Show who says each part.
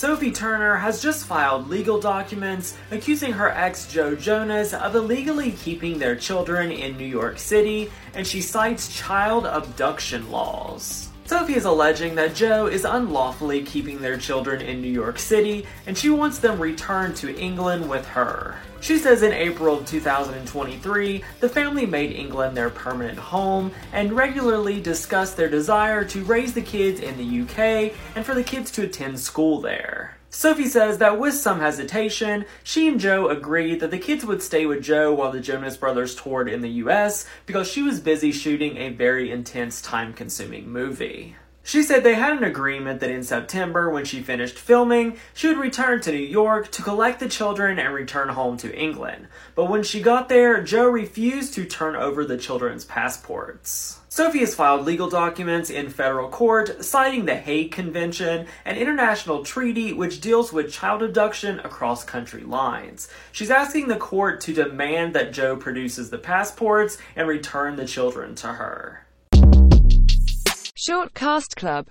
Speaker 1: Sophie Turner has just filed legal documents accusing her ex Joe Jonas of illegally keeping their children in New York City, and she cites child abduction laws. Sophie is alleging that Joe is unlawfully keeping their children in New York City and she wants them returned to England with her. She says in April of 2023, the family made England their permanent home and regularly discussed their desire to raise the kids in the UK and for the kids to attend school there. Sophie says that with some hesitation, she and Joe agreed that the kids would stay with Joe while the Jonas Brothers toured in the US because she was busy shooting a very intense, time consuming movie. She said they had an agreement that in September, when she finished filming, she would return to New York to collect the children and return home to England. But when she got there, Joe refused to turn over the children's passports. Sophie has filed legal documents in federal court citing the Hague Convention, an international treaty which deals with child abduction across country lines. She's asking the court to demand that Joe produces the passports and return the children to her.
Speaker 2: Short Cast Club